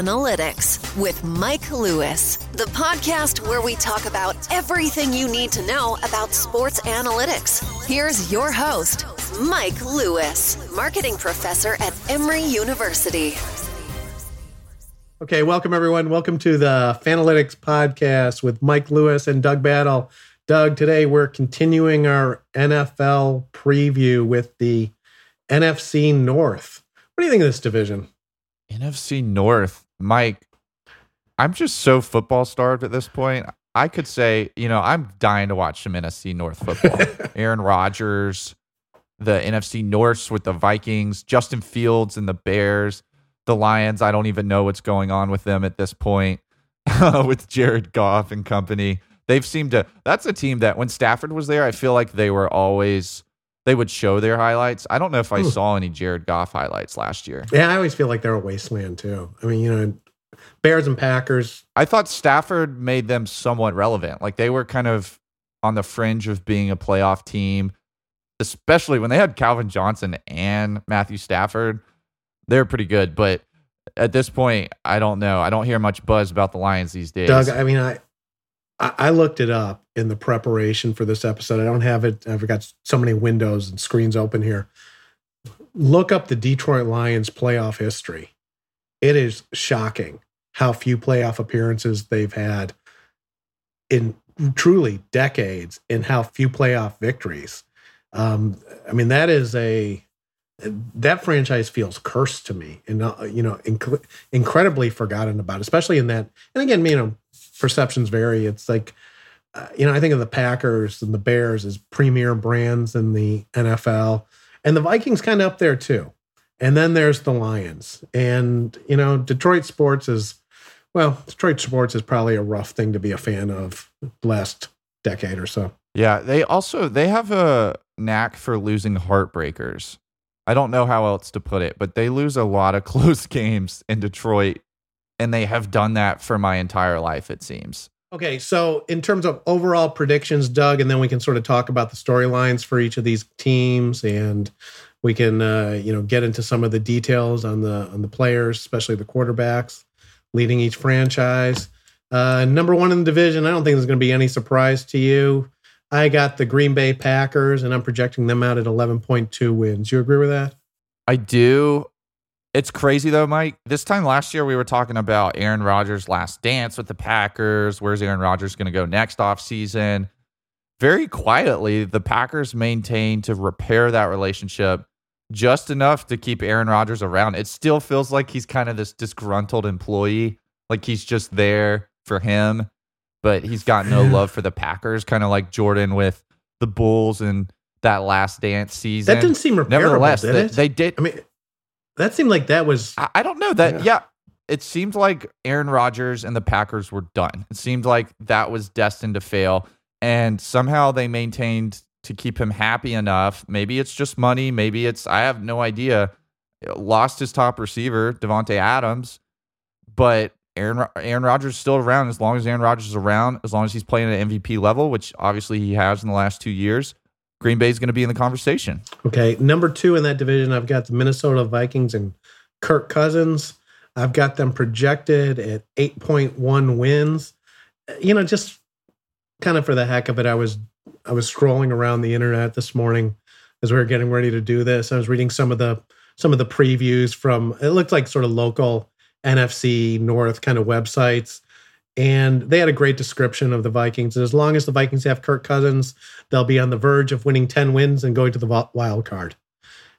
Analytics with Mike Lewis, the podcast where we talk about everything you need to know about sports analytics. Here's your host, Mike Lewis, marketing professor at Emory University. Okay, welcome everyone. Welcome to the Fanalytics podcast with Mike Lewis and Doug Battle. Doug, today we're continuing our NFL preview with the NFC North. What do you think of this division? NFC North, Mike. I'm just so football starved at this point. I could say, you know, I'm dying to watch some NFC North football. Aaron Rodgers, the NFC North with the Vikings, Justin Fields and the Bears, the Lions. I don't even know what's going on with them at this point with Jared Goff and company. They've seemed to, that's a team that when Stafford was there, I feel like they were always they would show their highlights. I don't know if I Ooh. saw any Jared Goff highlights last year. Yeah, I always feel like they're a wasteland too. I mean, you know, Bears and Packers. I thought Stafford made them somewhat relevant. Like they were kind of on the fringe of being a playoff team, especially when they had Calvin Johnson and Matthew Stafford. They're pretty good, but at this point, I don't know. I don't hear much buzz about the Lions these days. Doug, I mean, I I looked it up in the preparation for this episode. I don't have it. I've got so many windows and screens open here. Look up the Detroit Lions playoff history. It is shocking how few playoff appearances they've had in truly decades and how few playoff victories. Um, I mean, that is a that franchise feels cursed to me and uh, you know inc- incredibly forgotten about especially in that and again you know perceptions vary. It's like, uh, you know, I think of the Packers and the Bears as premier brands in the NFL, and the Vikings kind of up there too. And then there's the Lions, and you know, Detroit sports is, well, Detroit sports is probably a rough thing to be a fan of last decade or so. Yeah, they also they have a knack for losing heartbreakers. I don't know how else to put it, but they lose a lot of close games in Detroit and they have done that for my entire life it seems. Okay so in terms of overall predictions doug and then we can sort of talk about the storylines for each of these teams and we can uh, you know get into some of the details on the on the players especially the quarterbacks leading each franchise. Uh, number one in the division i don't think there's going to be any surprise to you. I got the green bay packers and i'm projecting them out at 11.2 wins. You agree with that? I do it's crazy though, Mike. This time last year, we were talking about Aaron Rodgers' last dance with the Packers. Where's Aaron Rodgers going to go next off season? Very quietly, the Packers maintain to repair that relationship just enough to keep Aaron Rodgers around. It still feels like he's kind of this disgruntled employee, like he's just there for him, but he's got no love for the Packers, kind of like Jordan with the Bulls and that last dance season. That didn't seem repairable, Nevertheless, did they, it? they did. I mean, that seemed like that was. I, I don't know that. Yeah. yeah. It seemed like Aaron Rodgers and the Packers were done. It seemed like that was destined to fail. And somehow they maintained to keep him happy enough. Maybe it's just money. Maybe it's, I have no idea. Lost his top receiver, Davante Adams, but Aaron Aaron Rodgers is still around. As long as Aaron Rodgers is around, as long as he's playing at MVP level, which obviously he has in the last two years, Green Bay is going to be in the conversation. Okay, number two in that division, I've got the Minnesota Vikings and Kirk Cousins. I've got them projected at 8.1 wins. You know, just kind of for the heck of it, I was I was scrolling around the internet this morning as we were getting ready to do this. I was reading some of the some of the previews from it looked like sort of local NFC North kind of websites and they had a great description of the Vikings. And as long as the Vikings have Kirk Cousins, they'll be on the verge of winning 10 wins and going to the wild card.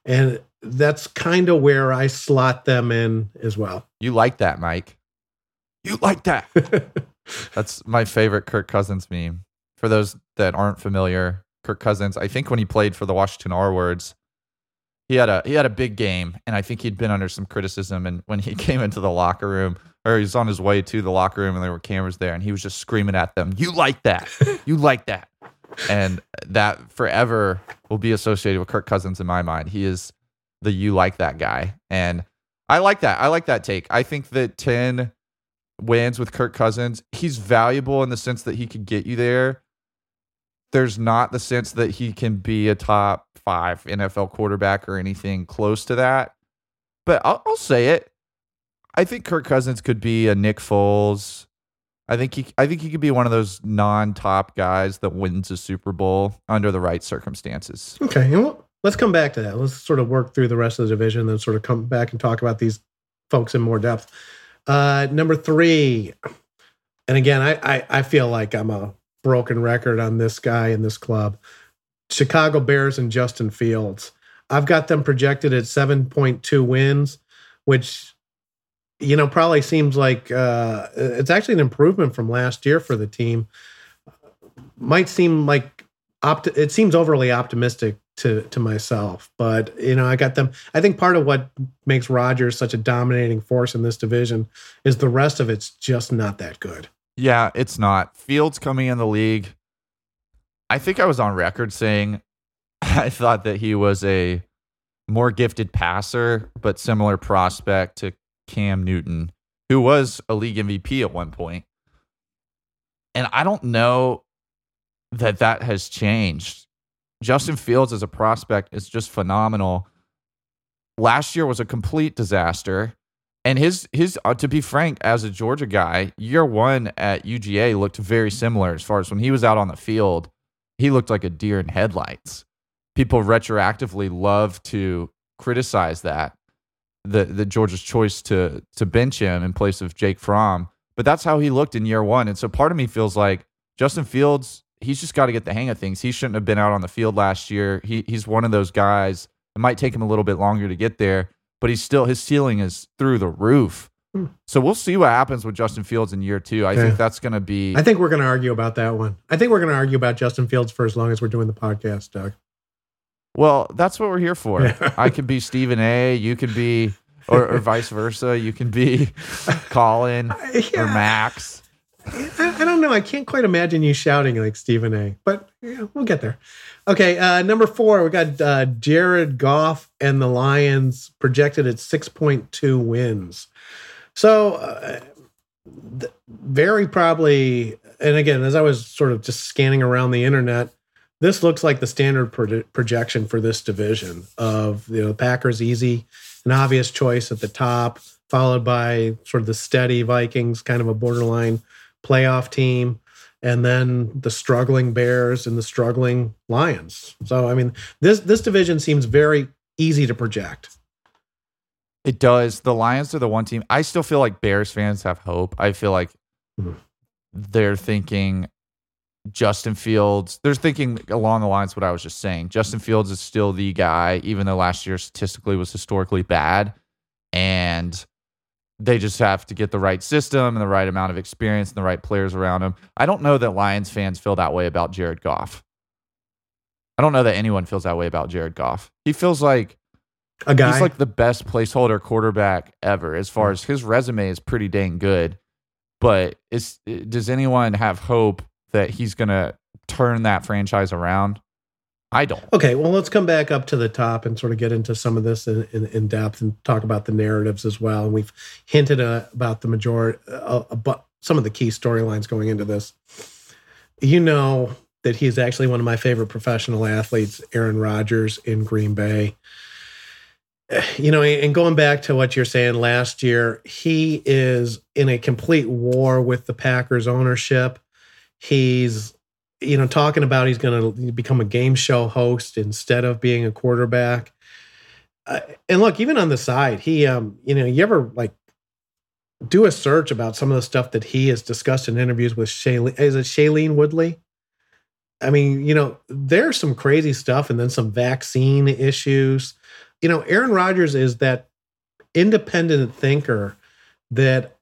And that's kind of where I slot them in as well. You like that, Mike. You like that. that's my favorite Kirk Cousins meme. For those that aren't familiar, Kirk Cousins, I think when he played for the Washington R words, he had a he had a big game and I think he'd been under some criticism and when he came into the locker room or he was on his way to the locker room and there were cameras there and he was just screaming at them, "You like that? You like that?" And that forever will be associated with Kirk Cousins in my mind. He is the "you like that" guy, and I like that. I like that take. I think that ten wins with Kirk Cousins, he's valuable in the sense that he could get you there. There's not the sense that he can be a top five NFL quarterback or anything close to that. But I'll, I'll say it I think Kirk Cousins could be a Nick Foles. I think he I think he could be one of those non-top guys that wins a Super Bowl under the right circumstances. Okay, let's come back to that. Let's sort of work through the rest of the division, then sort of come back and talk about these folks in more depth. Uh, number three, and again, I, I I feel like I'm a broken record on this guy in this club. Chicago Bears and Justin Fields. I've got them projected at 7.2 wins, which you know probably seems like uh, it's actually an improvement from last year for the team. Might seem like opt- it seems overly optimistic to to myself, but you know I got them. I think part of what makes Rodgers such a dominating force in this division is the rest of it's just not that good. Yeah, it's not. Fields coming in the league. I think I was on record saying I thought that he was a more gifted passer, but similar prospect to Cam Newton, who was a league MVP at one point. And I don't know that that has changed. Justin Fields as a prospect is just phenomenal. Last year was a complete disaster. And his his uh, to be frank, as a Georgia guy, year one at UGA looked very similar as far as when he was out on the field, he looked like a deer in headlights. People retroactively love to criticize that the the Georgia's choice to to bench him in place of Jake Fromm, but that's how he looked in year one. And so part of me feels like Justin Fields, he's just got to get the hang of things. He shouldn't have been out on the field last year. He he's one of those guys. It might take him a little bit longer to get there but he's still his ceiling is through the roof. Hmm. So we'll see what happens with Justin Fields in year two. I Yeah. think that's going to be. I think we're going to argue about that one. I think we're going to argue about Justin Fields for as long as we're doing the podcast, Doug. well, that's what we're here for. Yeah. I could be Stephen A. You could be, or, or vice versa. You can be Colin or Yeah. Max. I, I don't know. I can't quite imagine you shouting like Stephen A. But yeah, we'll get there. Okay, uh, number four, we got uh, Jared Goff and the Lions projected at six point two wins. So uh, th- very probably, and again, as I was sort of just scanning around the internet, this looks like the standard pro- projection for this division of you know the Packers easy, an obvious choice at the top, followed by sort of the steady Vikings, kind of a borderline playoff team, and then the struggling Bears and the struggling Lions. So I mean, this this division seems very easy to project. It does. The Lions are the one team. I still feel like Bears fans have hope. I feel like Mhm. they're thinking Justin Fields. They're thinking along the lines of what I was just saying. Justin Fields is still the guy, even though last year statistically was historically bad. And they just have to get the right system and the right amount of experience and the right players around them. I don't know that Lions fans feel that way about Jared Goff. I don't know that anyone feels that way about Jared Goff. He feels like A guy, He's like the best placeholder quarterback ever. As far as his resume is pretty dang good, but is does anyone have hope that he's gonna turn that franchise around? I don't. Okay, well, let's come back up to the top and sort of get into some of this in, in, in depth and talk about the narratives as well. And we've hinted uh, about the majority, uh, about some of the key storylines going into this. You know that he's actually one of my favorite professional athletes, Aaron Rodgers in Green Bay. You know, and going back to what you're saying last year, he is in a complete war with the Packers ownership. He's you know, talking about he's going to become a game show host instead of being a quarterback. Uh, and look, even on the side, he, um, you know, you ever like do a search about some of the stuff that he has discussed in interviews with Shailene, is it Shailene Woodley? I mean, you know, there's some crazy stuff and then some vaccine issues. You know, Aaron Rodgers is that independent thinker that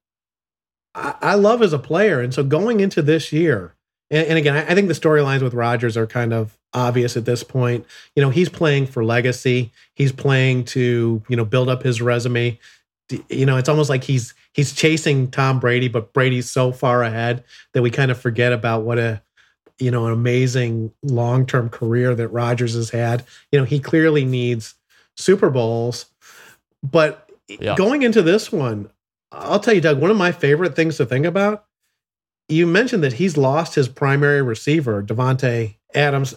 I, I love as a player. And so going into this year, and, and again, I, I think the storylines with Rodgers are kind of obvious at this point. You know, he's playing for legacy. He's playing to you know build up his resume. You know, it's almost like he's he's chasing Tom Brady, but Brady's so far ahead that we kind of forget about what a you know an amazing long term career that Rodgers has had. You know, he clearly needs Super Bowls, but Yeah. going into this one, I'll tell you, Doug, one of my favorite things to think about you mentioned that he's lost his primary receiver, Davante Adams.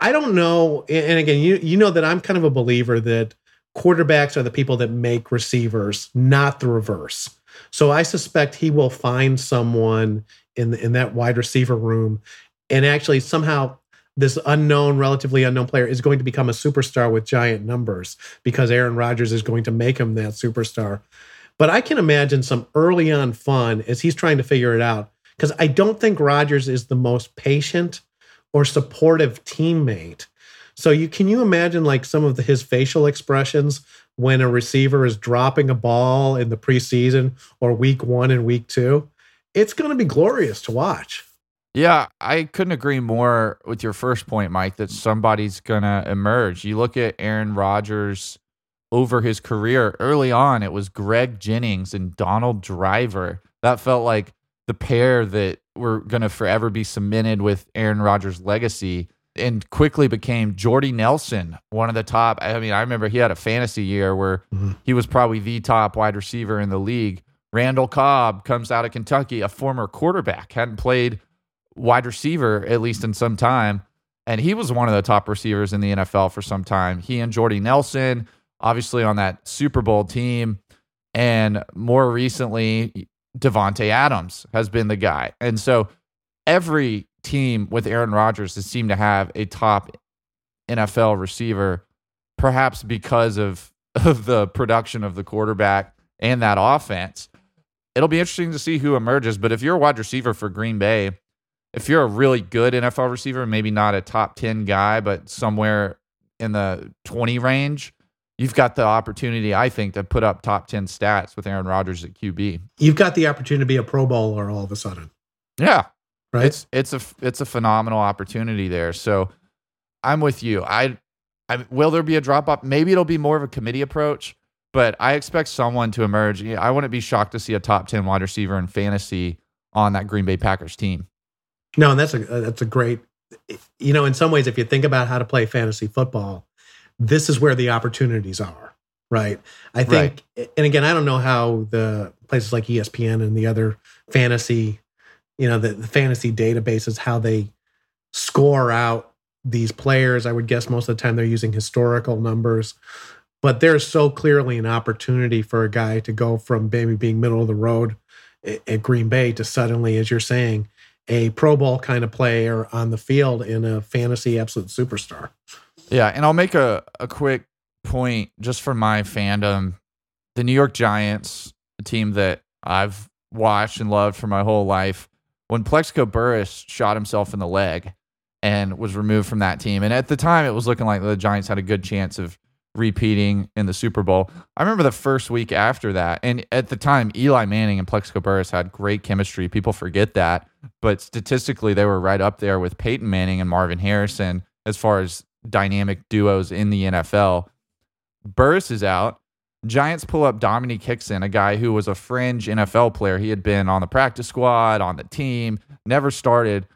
I don't know, and again, you you know that I'm kind of a believer that quarterbacks are the people that make receivers, not the reverse. So I suspect he will find someone in in that wide receiver room, and actually somehow this unknown, relatively unknown player is going to become a superstar with giant numbers because Aaron Rodgers is going to make him that superstar. But I can imagine some early on fun as he's trying to figure it out because I don't think Rodgers is the most patient or supportive teammate. So you can you imagine like some of the, his facial expressions when a receiver is dropping a ball in the preseason or week 1 and week 2? It's going to be glorious to watch. Yeah, I couldn't agree more with your first point, Mike, that somebody's going to emerge. You look at Aaron Rodgers over his career, early on, it was Greg Jennings and Donald Driver. That felt like the pair that were going to forever be cemented with Aaron Rodgers' legacy and quickly became Jordy Nelson, one of the top. I mean, I remember he had a fantasy year where mm-hmm. he was probably the top wide receiver in the league. Randall Cobb comes out of Kentucky, a former quarterback, hadn't played wide receiver at least in some time. And he was one of the top receivers in the NFL for some time. He and Jordy Nelson, obviously on that Super Bowl team. And more recently, Davante Adams has been the guy. And so every team with Aaron Rodgers has seemed to have a top NFL receiver, perhaps because of, of the production of the quarterback and that offense. It'll be interesting to see who emerges. But if you're a wide receiver for Green Bay, if you're a really good NFL receiver, maybe not a top 10 guy, but somewhere in the 20 range, you've got the opportunity, I think, to put up top 10 stats with Aaron Rodgers at QB. You've got the opportunity to be a Pro Bowler all of a sudden. Yeah. Right. It's it's a it's a phenomenal opportunity there. So I'm with you. I I will there be a drop off? Maybe it'll be more of a committee approach, but I expect someone to emerge. I wouldn't be shocked to see a top 10 wide receiver in fantasy on that Green Bay Packers team. No, and that's a that's a great. You know, in some ways, if you think about how to play fantasy football, this is where the opportunities are, right? I think, right. and again, I don't know how the places like ESPN and the other fantasy, you know, the, the fantasy databases how they score out these players. I would guess most of the time they're using historical numbers, but there's so clearly an opportunity for a guy to go from maybe being middle of the road at Green Bay to suddenly, as you're saying, a Pro Bowl kind of player on the field in a fantasy absolute superstar. Yeah, and I'll make a, a quick point just for my fandom. The New York Giants, a team that I've watched and loved for my whole life, when Plaxico Burress shot himself in the leg and was removed from that team, and at the time it was looking like the Giants had a good chance of repeating in the Super Bowl. I remember the first week after that, and at the time, Eli Manning and Plaxico Burress had great chemistry. People forget that, but statistically, they were right up there with Peyton Manning and Marvin Harrison as far as dynamic duos in the NFL. Burress is out. Giants pull up Domenik Hixon, a guy who was a fringe NFL player. He had been on the practice squad, on the team, never started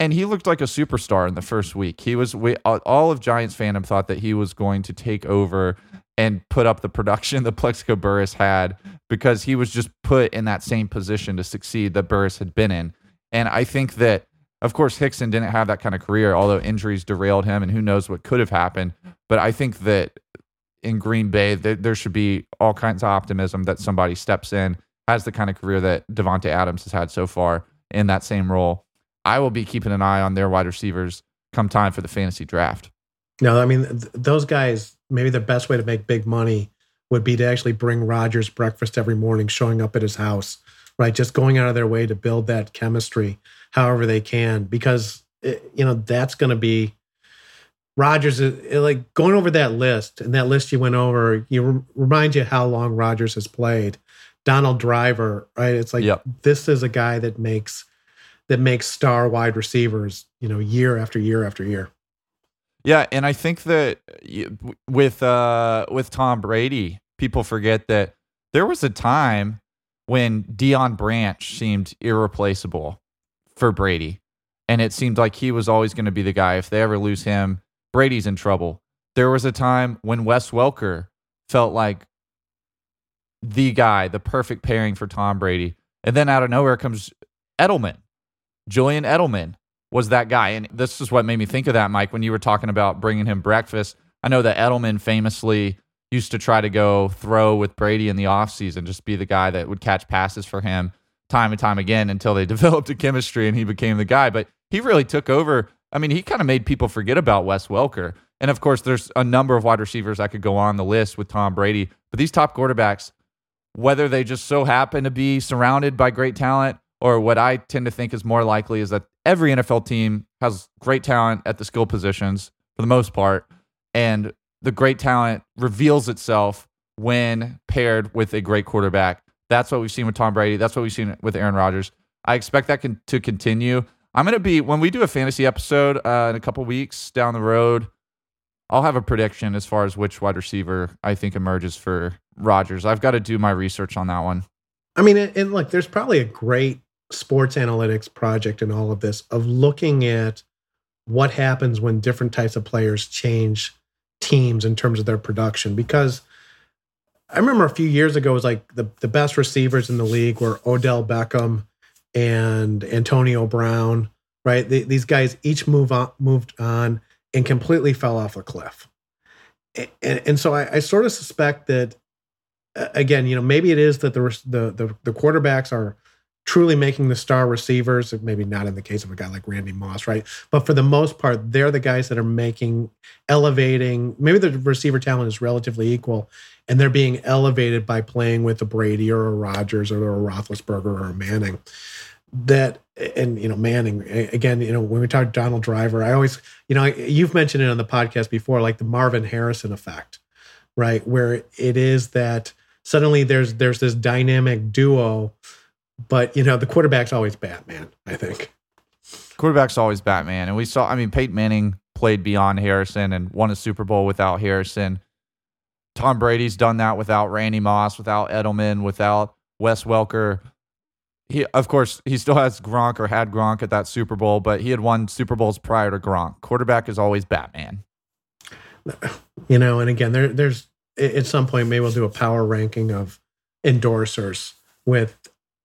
and he looked like a superstar in the first week. He was we, all of Giants fandom thought that he was going to take over and put up the production that Plaxico Burress had because he was just put in that same position to succeed that Burress had been in. And I think that, of course, Hixon didn't have that kind of career, although injuries derailed him, and who knows what could have happened. But I think that in Green Bay, there should be all kinds of optimism that somebody steps in, has the kind of career that Davante Adams has had so far in that same role I will be keeping an eye on their wide receivers come time for the fantasy draft. No, I mean th- those guys. Maybe the best way to make big money would be to actually bring Rodgers breakfast every morning, showing up at his house, right? Just going out of their way to build that chemistry, however they can, because it, you know that's going to be Rodgers. It, like going over that list and that list you went over, you re- remind you how long Rodgers has played. Donald Driver, right? It's like yep. this is a guy that makes that makes star wide receivers, you know, year after year after year. Yeah, and I think that with uh with Tom Brady, people forget that there was a time when Deion Branch seemed irreplaceable for Brady. And it seemed like he was always going to be the guy. If they ever lose him, Brady's in trouble. There was a time when Wes Welker felt like the guy, the perfect pairing for Tom Brady. And then out of nowhere comes Edelman. Julian Edelman was that guy. And this is what made me think of that, Mike, when you were talking about bringing him breakfast. I know that Edelman famously used to try to go throw with Brady in the offseason, just be the guy that would catch passes for him time and time again until they developed a chemistry and he became the guy. But he really took over. I mean, he kind of made people forget about Wes Welker. And of course, there's a number of wide receivers I could go on the list with Tom Brady. But these top quarterbacks, whether they just so happen to be surrounded by great talent, or what I tend to think is more likely is that every NFL team has great talent at the skill positions for the most part. And the great talent reveals itself when paired with a great quarterback. That's what we've seen with Tom Brady. That's what we've seen with Aaron Rodgers. I expect that to continue. I'm going to be, when we do a fantasy episode uh, in a couple weeks down the road, I'll have a prediction as far as which wide receiver I think emerges for Rodgers. I've got to do my research on that one. I mean, and look, there's probably a great sports analytics project in all of this of looking at what happens when different types of players change teams in terms of their production. Because I remember a few years ago, it was like the, the best receivers in the league were Odell Beckham and Antonio Brown, right? These guys each move on, moved on and completely fell off a cliff. And, and so I, I, sort of suspect that, again, you know, maybe it is that the, the, the, the quarterbacks are truly making the star receivers, maybe not in the case of a guy like Randy Moss, right? But for the most part, they're the guys that are making, elevating, maybe the receiver talent is relatively equal, and they're being elevated by playing with a Brady or a Rodgers or a Roethlisberger or a Manning that and you know Manning again you know when we talk Donald Driver I always you know you've mentioned it on the podcast before like the Marvin Harrison effect right where it is that suddenly there's there's this dynamic duo but you know the quarterback's always Batman I think quarterback's always Batman and we saw I mean Peyton Manning played beyond Harrison and won a Super Bowl without Harrison Tom Brady's done that without Randy Moss without Edelman without Wes Welker he of course he still has Gronk or had Gronk at that Super Bowl, but he had won Super Bowls prior to Gronk. Quarterback is always Batman. You know, and again, there there's at some point maybe we'll do a power ranking of endorsers with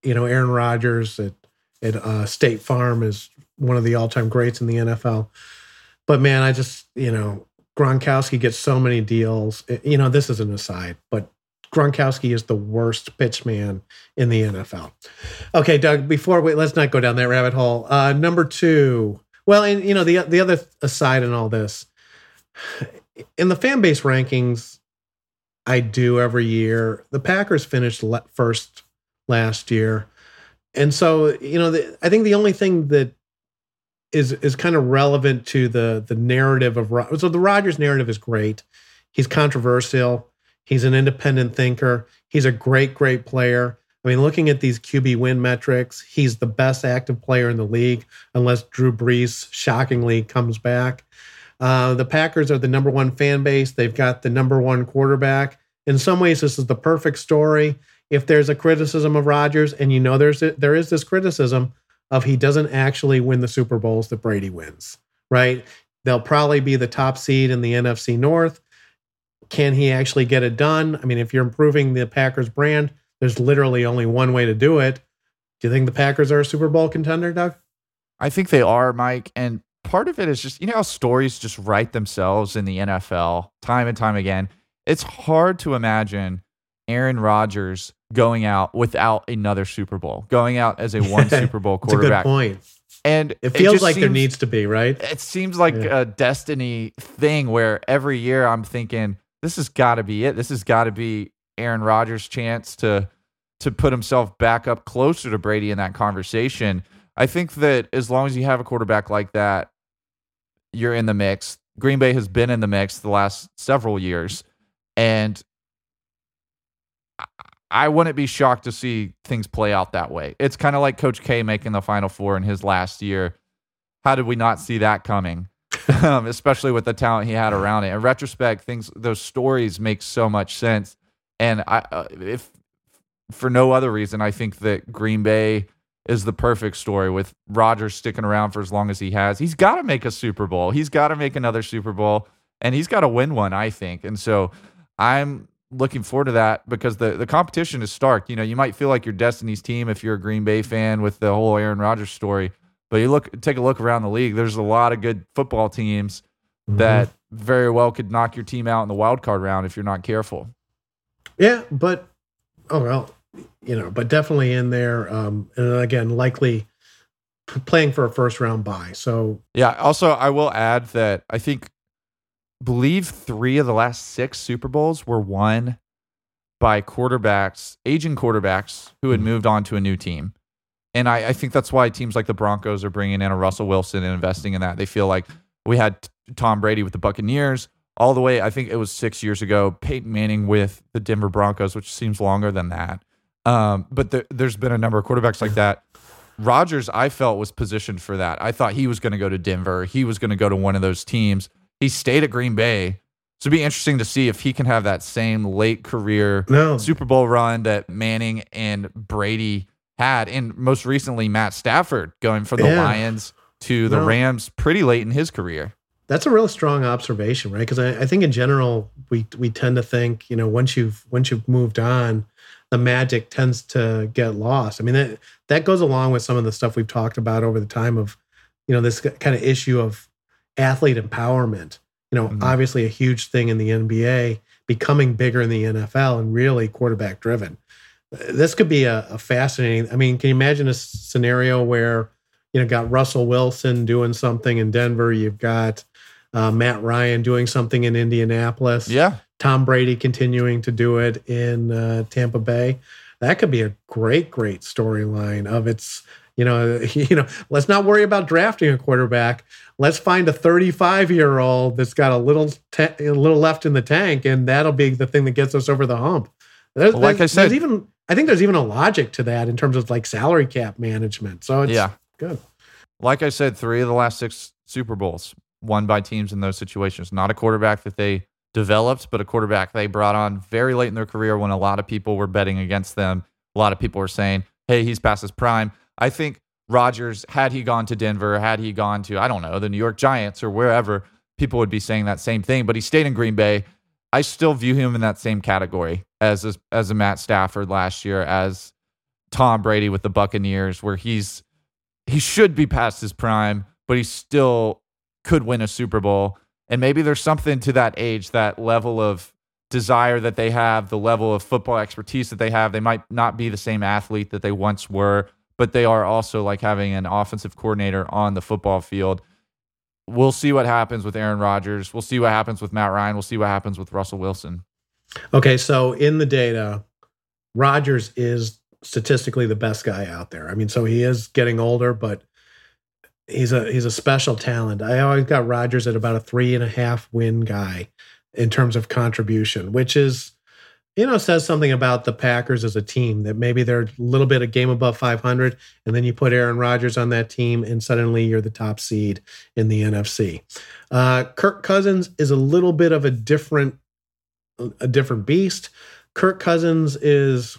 you know Aaron Rodgers at at uh, State Farm is one of the all time greats in the NFL. But man, I just you know Gronkowski gets so many deals. You know, this is an aside, but Gronkowski is the worst pitch man in the NFL. Okay, Doug, before we let's not go down that rabbit hole. Uh, number two. Well, and you know, the the other aside in all this, in the fan base rankings I do every year, the Packers finished first last year. And so, you know, the, I think the only thing that is is kind of relevant to the the narrative of so the Rodgers narrative is great. He's controversial. He's an independent thinker. He's a great, great player. I mean, looking at these QB win metrics, he's the best active player in the league, unless Drew Brees shockingly comes back. Uh, the Packers are the number one fan base. They've got the number one quarterback. In some ways, this is the perfect story. If there's a criticism of Rodgers, and you know there's there is this criticism of he doesn't actually win the Super Bowls that Brady wins, right? They'll probably be the top seed in the NFC North. Can he actually get it done? I mean, if you're improving the Packers brand, there's literally only one way to do it. Do you think the Packers are a Super Bowl contender, Doug? I think they are, Mike. And part of it is just, you know, how stories just write themselves in the NFL time and time again. It's hard to imagine Aaron Rodgers going out without another Super Bowl, going out as a one Super Bowl quarterback. a good point. And it feels it like seems, there needs to be, right? It seems like yeah. a destiny thing where every year I'm thinking, this has got to be it. This has got to be Aaron Rodgers' chance to to put himself back up closer to Brady in that conversation. I think that as long as you have a quarterback like that, you're in the mix. Green Bay has been in the mix the last several years, and I wouldn't be shocked to see things play out that way. It's kind of like Coach K making the Final Four in his last year. How did we not see that coming? um, especially with the talent he had around it. In retrospect, things those stories make so much sense. And I, uh, if for no other reason, I think that Green Bay is the perfect story with Rodgers sticking around for as long as he has. He's got to make a Super Bowl. He's got to make another Super Bowl, and he's got to win one. I think, and so I'm looking forward to that because the the competition is stark. You know, you might feel like you're Destiny's team if you're a Green Bay fan with the whole Aaron Rodgers story. But you look, take a look around the league. There's a lot of good football teams mm-hmm. that very well could knock your team out in the wild card round if you're not careful. Yeah, but oh well, you know, but definitely in there. Um, and again, likely playing for a first round bye. So yeah. Also, I will add that I think believe three of the last six Super Bowls were won by quarterbacks, aging quarterbacks who had mm-hmm. moved on to a new team. And I, I, think that's why teams like the Broncos are bringing in a Russell Wilson and investing in that. They feel like we had Tom Brady with the Buccaneers all the way. I think it was six years ago. Peyton Manning with the Denver Broncos, which seems longer than that. Um, but the, there's been a number of quarterbacks like that. Rodgers, I felt was positioned for that. I thought he was going to go to Denver. He was going to go to one of those teams. He stayed at Green Bay. So it'd be interesting to see if he can have that same late career no. Super Bowl run that Manning and Brady had, and most recently Matt Stafford going from the yeah. Lions to the no. Rams pretty late in his career. That's a real strong observation, right? Because I, I, think in general we we tend to think, you know, once you've once you've moved on, the magic tends to get lost. I mean that that goes along with some of the stuff we've talked about over the time of, you know, this kind of issue of athlete empowerment. You know, mm-hmm. obviously a huge thing in the NBA, becoming bigger in the NFL, and really quarterback driven. This could be a, a fascinating. I mean, can you imagine a scenario where you know got Russell Wilson doing something in Denver? You've got uh, Matt Ryan doing something in Indianapolis. Yeah. Tom Brady continuing to do it in uh, Tampa Bay. That could be a great, great storyline of its. You know, you know. Let's not worry about drafting a quarterback. Let's find a 35 year old that's got a little, a little left in the tank, and that'll be the thing that gets us over the hump. There's, well, like I said, even I think there's even a logic to that in terms of like salary cap management. So it's yeah. good. Like I said, three of the last six Super Bowls won by teams in those situations. Not a quarterback that they developed, but a quarterback they brought on very late in their career when a lot of people were betting against them. A lot of people were saying, hey, he's past his prime. I think Rodgers, had he gone to Denver, had he gone to, I don't know, the New York Giants or wherever, people would be saying that same thing. But he stayed in Green Bay. I still view him in that same category as a, as a Matt Stafford last year, as Tom Brady with the Buccaneers, where he's he should be past his prime, but he still could win a Super Bowl. And maybe there's something to that age, that level of desire that they have, the level of football expertise that they have. They might not be the same athlete that they once were, but they are also like having an offensive coordinator on the football field. We'll see what happens with Aaron Rodgers. We'll see what happens with Matt Ryan. We'll see what happens with Russell Wilson. Okay, so in the data, Rodgers is statistically the best guy out there. I mean, so he is getting older, but he's a he's a special talent. I always got Rodgers at about a three and a half win guy in terms of contribution, which is you know says something about the Packers as a team that maybe they're a little bit a game above 500, and then you put Aaron Rodgers on that team, and suddenly you're the top seed in the NFC. Uh, Kirk Cousins is a little bit of a different a different beast. Kirk Cousins is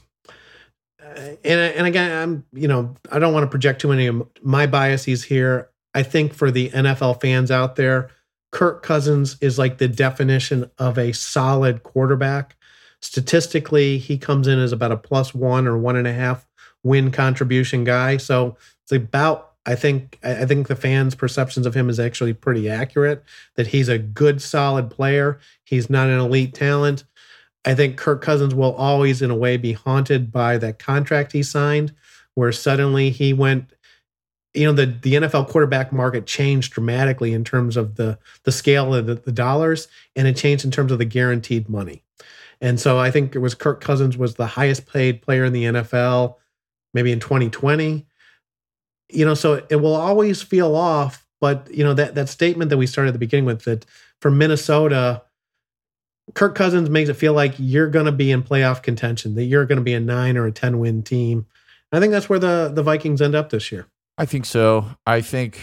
and and again, I'm you know I don't want to project too many of my biases here. I think for the NFL fans out there, Kirk Cousins is like the definition of a solid quarterback. Statistically, he comes in as about a plus one or one and a half win contribution guy. So it's about I think I think the fans' perceptions of him is actually pretty accurate. That he's a good, solid player. He's not an elite talent. I think Kirk Cousins will always, in a way, be haunted by that contract he signed, where suddenly he went. You know, the, the NFL quarterback market changed dramatically in terms of the the scale of the, the dollars, and it changed in terms of the guaranteed money. And so I think it was Kirk Cousins was the highest paid player in the NFL, maybe in 2020. You know, so it will always feel off. But you know that that statement that we started at the beginning with that for Minnesota, Kirk Cousins makes it feel like you're going to be in playoff contention, that you're going to be a nine or a 10 win team. I think that's where the, the Vikings end up this year. I think so. I think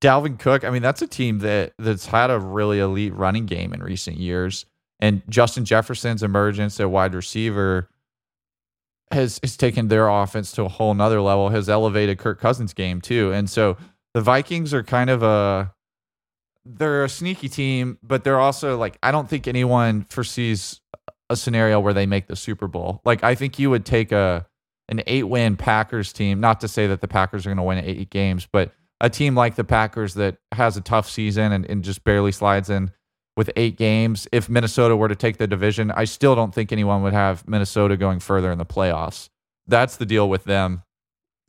Dalvin Cook, I mean, that's a team that that's had a really elite running game in recent years. And Justin Jefferson's emergence at wide receiver has, has taken their offense to a whole nother level, has elevated Kirk Cousins' game too. And so the Vikings are kind of a they're a sneaky team, but they're also like I don't think anyone foresees a scenario where they make the Super Bowl. Like I think you would take a an eight win Packers team, not to say that the Packers are going to win eight games, but a team like the Packers that has a tough season and, and just barely slides in with eight games. If Minnesota were to take the division, I still don't think anyone would have Minnesota going further in the playoffs. That's the deal with them.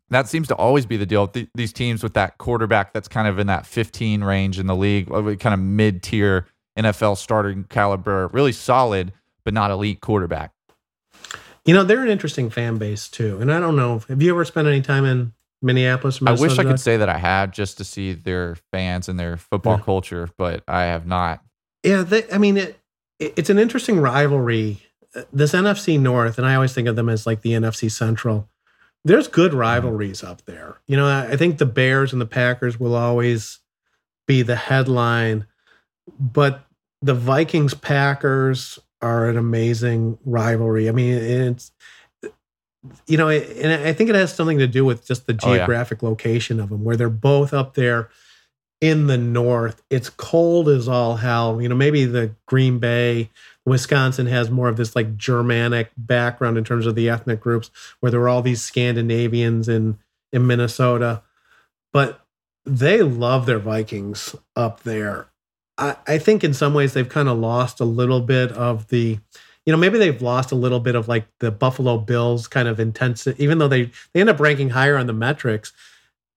That seems to always be the deal. Th- these teams with that quarterback that's kind of in that 15 range in the league, uh, kind of mid tier NFL starting caliber, really solid, but not elite quarterback. You know, they're an interesting fan base too. And I don't know, have you ever spent any time in Minneapolis? I wish I could say that I have just to see their fans and their football yeah. culture, but I have not. Yeah, they, I mean, it, it, it's an interesting rivalry. This NFC North, and I always think of them as like the NFC Central there's good mm-hmm. rivalries up there. You know, I think the Bears and the Packers will always be the headline, but the Vikings Packers are an amazing rivalry. I mean, it's you know, and I think it has something to do with just the geographic oh, yeah. location of them, where they're both up there in the north. It's cold as all hell. You know, maybe the Green Bay Wisconsin has more of this like Germanic background in terms of the ethnic groups, where there were all these Scandinavians in in Minnesota, but they love their Vikings up there. I, I think in some ways they've kind of lost a little bit of the, you know, maybe they've lost a little bit of like the Buffalo Bills kind of intensity, even though they they end up ranking higher on the metrics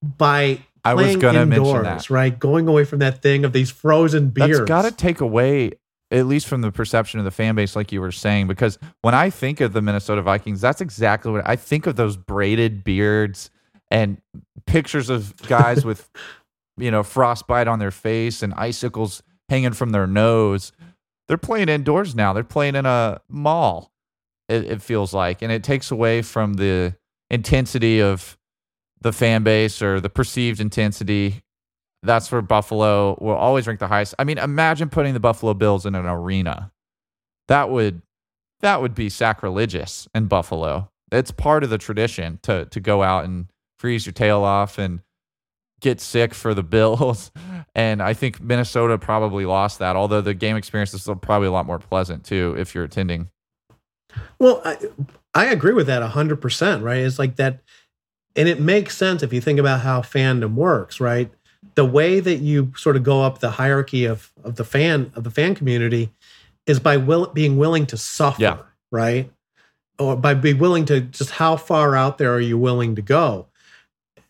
by I was going to mention that. right? Going away from that thing of these frozen beers. That's got to take away at least from the perception of the fan base, like you were saying, because when I think of the Minnesota Vikings, that's exactly what I think of those braided beards and pictures of guys with, you know, frostbite on their face and icicles hanging from their nose. They're playing indoors now. They're playing in a mall, it, it feels like. And it takes away from the intensity of the fan base or the perceived intensity that's where Buffalo will always rank the highest. I mean, imagine putting the Buffalo Bills in an arena. That would that would be sacrilegious in Buffalo. It's part of the tradition to to go out and freeze your tail off and get sick for the Bills. And I think Minnesota probably lost that, although the game experience is probably a lot more pleasant too if you're attending. Well, I, I agree with that 100%, right? It's like that and it makes sense if you think about how fandom works, right? the way that you sort of go up the hierarchy of of the fan of the fan community is by will, being willing to suffer, yeah. right? Or by be willing to just how far out there are you willing to go?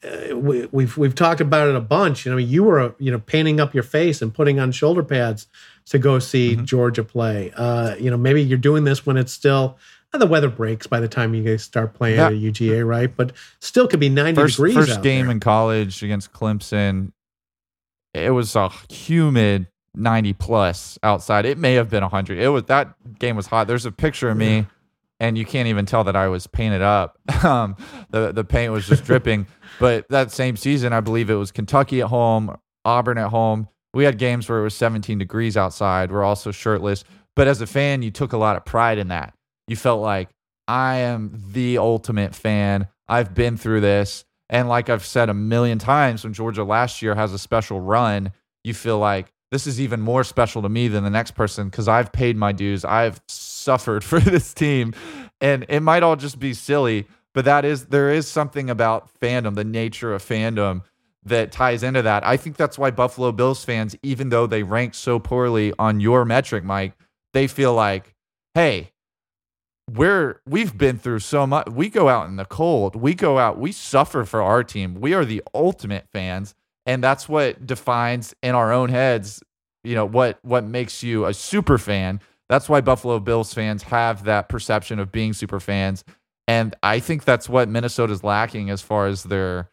Uh, we, have we've, we've talked about it a bunch. You know, you were you know painting up your face and putting on shoulder pads to go see mm-hmm. Georgia play. Uh, you know, maybe you're doing this when it's still uh, the weather breaks by the time you guys start playing yeah. at UGA, right? But still could be 90 first, degrees. First game there. in college against Clemson it was a humid 90 plus outside. It may have been 100. It was that game was hot. There's a picture of me and you can't even tell that I was painted up. Um, the the paint was just dripping. But that same season, I believe it was Kentucky at home, Auburn at home. We had games where it was 17 degrees outside. We're also shirtless. But as a fan, you took a lot of pride in that. You felt like I am the ultimate fan. I've been through this. And like I've said a million times, when Georgia last year has a special run, you feel like this is even more special to me than the next person because I've paid my dues. I've suffered for this team. And it might all just be silly, but that is there is something about fandom, the nature of fandom that ties into that. I think that's why Buffalo Bills fans, even though they rank so poorly on your metric, Mike, they feel like, hey, we're we've been through so much. We go out in the cold. We go out. We suffer for our team. We are the ultimate fans, and that's what defines in our own heads. You know what what makes you a super fan. That's why Buffalo Bills fans have that perception of being super fans, and I think that's what Minnesota's lacking as far as their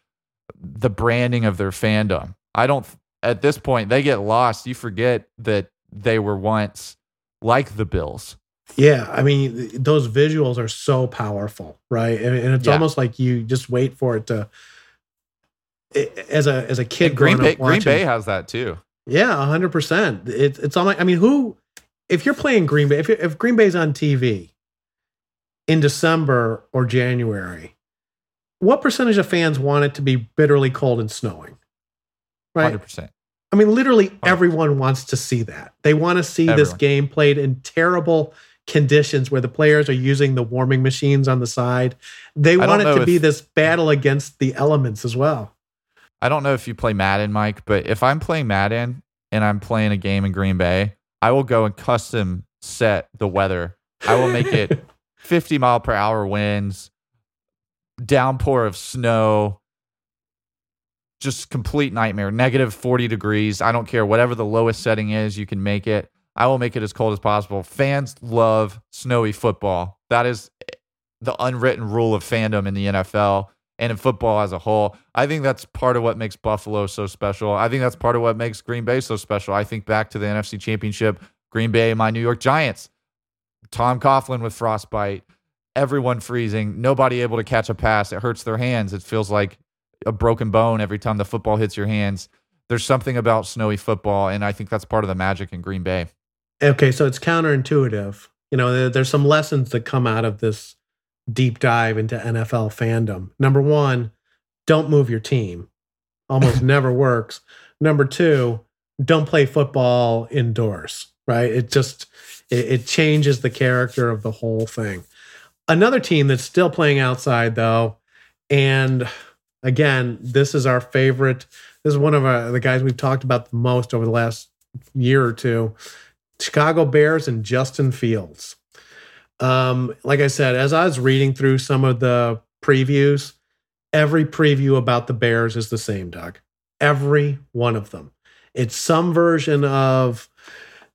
the branding of their fandom. I don't at this point they get lost. You forget that they were once like the Bills yeah, I mean those visuals are so powerful, right? And, and it's yeah. almost like you just wait for it to. As a as a kid, Green Bay, watching, Green Bay has that too. Yeah, hundred percent. It's it's like I mean, who if you're playing Green Bay, if if Green Bay's on TV in December or January, what percentage of fans want it to be bitterly cold and snowing? Right, hundred percent. I mean, literally everyone wants to see that. They want to see everyone. this game played in terrible conditions where the players are using the warming machines on the side. They want it to if, be this battle against the elements as well. I don't know if you play Madden, Mike, but if I'm playing Madden and I'm playing a game in Green Bay, I will go and custom set the weather. I will make it 50 mile per hour winds, downpour of snow, just complete nightmare. Negative 40 degrees. I don't care. Whatever the lowest setting is, you can make it. I will make it as cold as possible. Fans love snowy football. That is the unwritten rule of fandom in the NFL and in football as a whole. I think that's part of what makes Buffalo so special. I think that's part of what makes Green Bay so special. I think back to the NFC Championship, Green Bay, my New York Giants, Tom Coughlin with frostbite, everyone freezing, nobody able to catch a pass. It hurts their hands. It feels like a broken bone every time the football hits your hands. There's something about snowy football, and I think that's part of the magic in Green Bay. Okay, so it's counterintuitive. You know, there's some lessons that come out of this deep dive into NFL fandom. Number one, don't move your team. Almost never works. Number two, don't play football indoors, right? It just it, it, changes the character of the whole thing. Another team that's still playing outside though, and again, this is our favorite. This is one of our, the guys we've talked about the most over the last year or two. Chicago Bears and Justin Fields. Um, like I said, as I was reading through some of the previews, every preview about the Bears is the same, Doug. Every one of them. It's some version of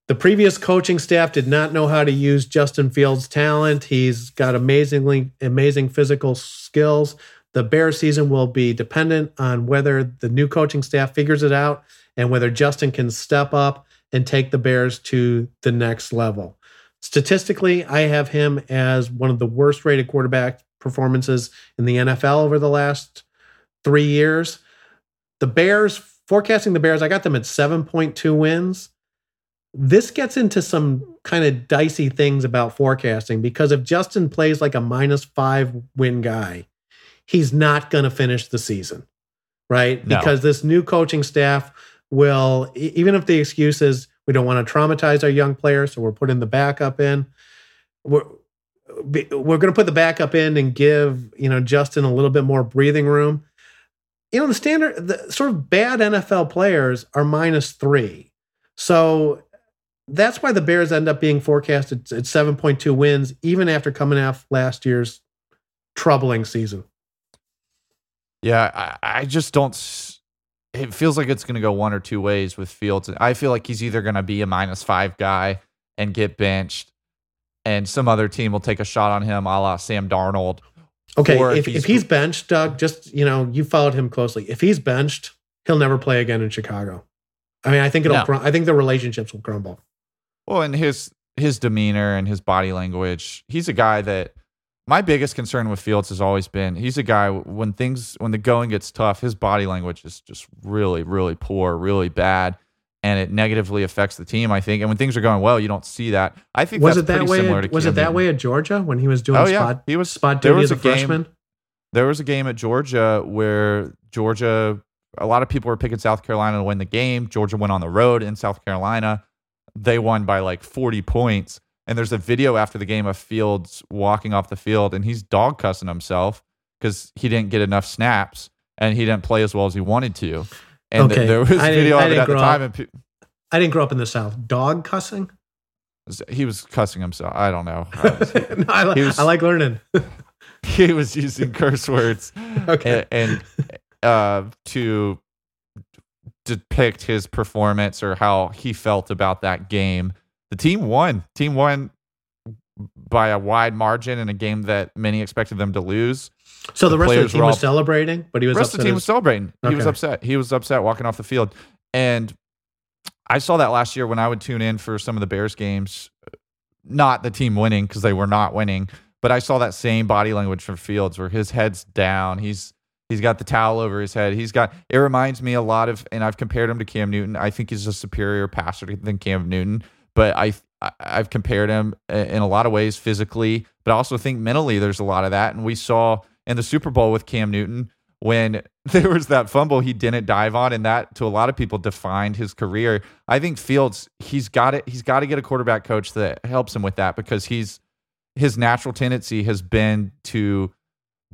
the previous coaching staff did not know how to use Justin Fields' talent. He's got amazingly amazing physical skills. The Bear season will be dependent on whether the new coaching staff figures it out and whether Justin can step up and take the Bears to the next level. Statistically, I have him as one of the worst rated quarterback performances in the NFL over the last three years. The Bears, forecasting the Bears, I got them at 7.2 wins. This gets into some kind of dicey things about forecasting because if Justin plays like a minus five win guy, he's not going to finish the season, right? No. Because this new coaching staff will, even if the excuse is we don't want to traumatize our young players, so we're putting the backup in. We're we're going to put the backup in and give you know Justin a little bit more breathing room. You know the standard, the sort of bad NFL players are minus three, so that's why the Bears end up being forecasted at seven point two wins, even after coming off last year's troubling season. Yeah, I, I just don't it feels like it's going to go one or two ways with Fields. I feel like he's either going to be a minus five guy and get benched, and some other team will take a shot on him, a la Sam Darnold. Okay, if, if, he's, if he's benched, Doug, just you know, you followed him closely. If he's benched, he'll never play again in Chicago. I mean, I think it'll. No. I think the relationships will crumble. Well, and his his demeanor and his body language. He's a guy that my biggest concern with Fields has always been he's a guy when things when the going gets tough, his body language is just really, really poor, really bad, and it negatively affects the team. I think, and when things are going well, you don't see that. I think was it that way? At, was Cam it that Newton. way at Georgia when he was doing? Oh spot, yeah, he was spot duty as a, a game, freshman. There was a game at Georgia where Georgia, a lot of people were picking South Carolina to win the game. Georgia went on the road in South Carolina. They won by like 40 points and there's a video after the game of Fields walking off the field and he's dog cussing himself because he didn't get enough snaps and he didn't play as well as he wanted to. And okay. there was a video of it at the time. And pe- I didn't grow up in the South. Dog cussing? He was cussing himself. I don't know. no, I, li- was, I, like learning. he was using curse words okay. and, and uh, to depict his performance or how he felt about that game the team won. Team won by a wide margin in a game that many expected them to lose. So the, the rest of the team was celebrating, but he was. The rest of the team was celebrating. Okay. He was upset. He was upset walking off the field, and I saw that last year when I would tune in for some of the Bears games. Not the team winning because they were not winning, but I saw that same body language from Fields where his head's down. He's he's got the towel over his head. He's got. It reminds me a lot of, and I've compared him to Cam Newton. I think he's a superior passer than Cam Newton but I I've compared him in a lot of ways physically, but I also think mentally there's a lot of that. And we saw in the Super Bowl with Cam Newton when there was that fumble he didn't dive on, and that to a lot of people defined his career. I think Fields he's got it. He's got to get a quarterback coach that helps him with that because he's his natural tendency has been to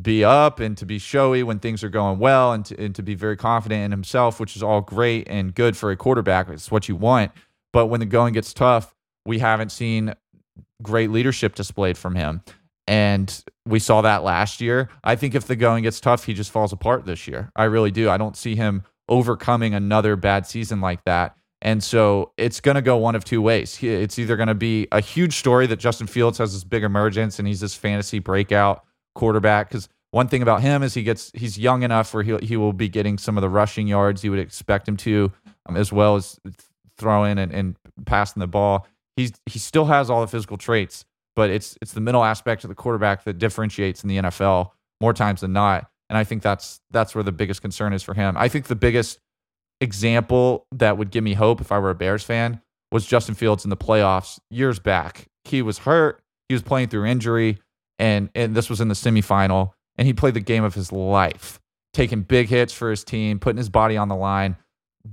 be up and to be showy when things are going well and to, and to be very confident in himself, which is all great and good for a quarterback. It's what you want. But when the going gets tough, we haven't seen great leadership displayed from him. And we saw that last year. I think if the going gets tough, he just falls apart this year. I really do. I don't see him overcoming another bad season like that. And so it's going to go one of two ways. It's either going to be a huge story that Justin Fields has this big emergence and he's this fantasy breakout quarterback. Because one thing about him is he gets he's young enough where he he will be getting some of the rushing yards you would expect him to, um, as well as throwing and, and passing the ball. He's he still has all the physical traits, but it's it's the mental aspect of the quarterback that differentiates in the NFL more times than not. And I think that's that's where the biggest concern is for him. I think the biggest example that would give me hope if I were a Bears fan was Justin Fields in the playoffs years back. He was hurt, he was playing through injury, and and this was in the semifinal, and he played the game of his life, taking big hits for his team, putting his body on the line.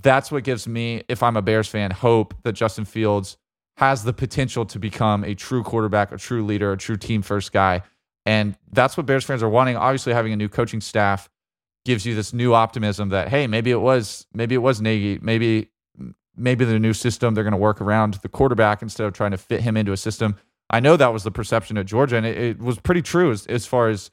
That's what gives me, if I'm a Bears fan, hope that Justin Fields has the potential to become a true quarterback, a true leader, a true team first guy. And that's what Bears fans are wanting. Obviously, having a new coaching staff gives you this new optimism that hey, maybe it was maybe it was Nagy, maybe maybe the new system they're going to work around the quarterback instead of trying to fit him into a system. I know that was the perception at Georgia, and it, it was pretty true as, as far as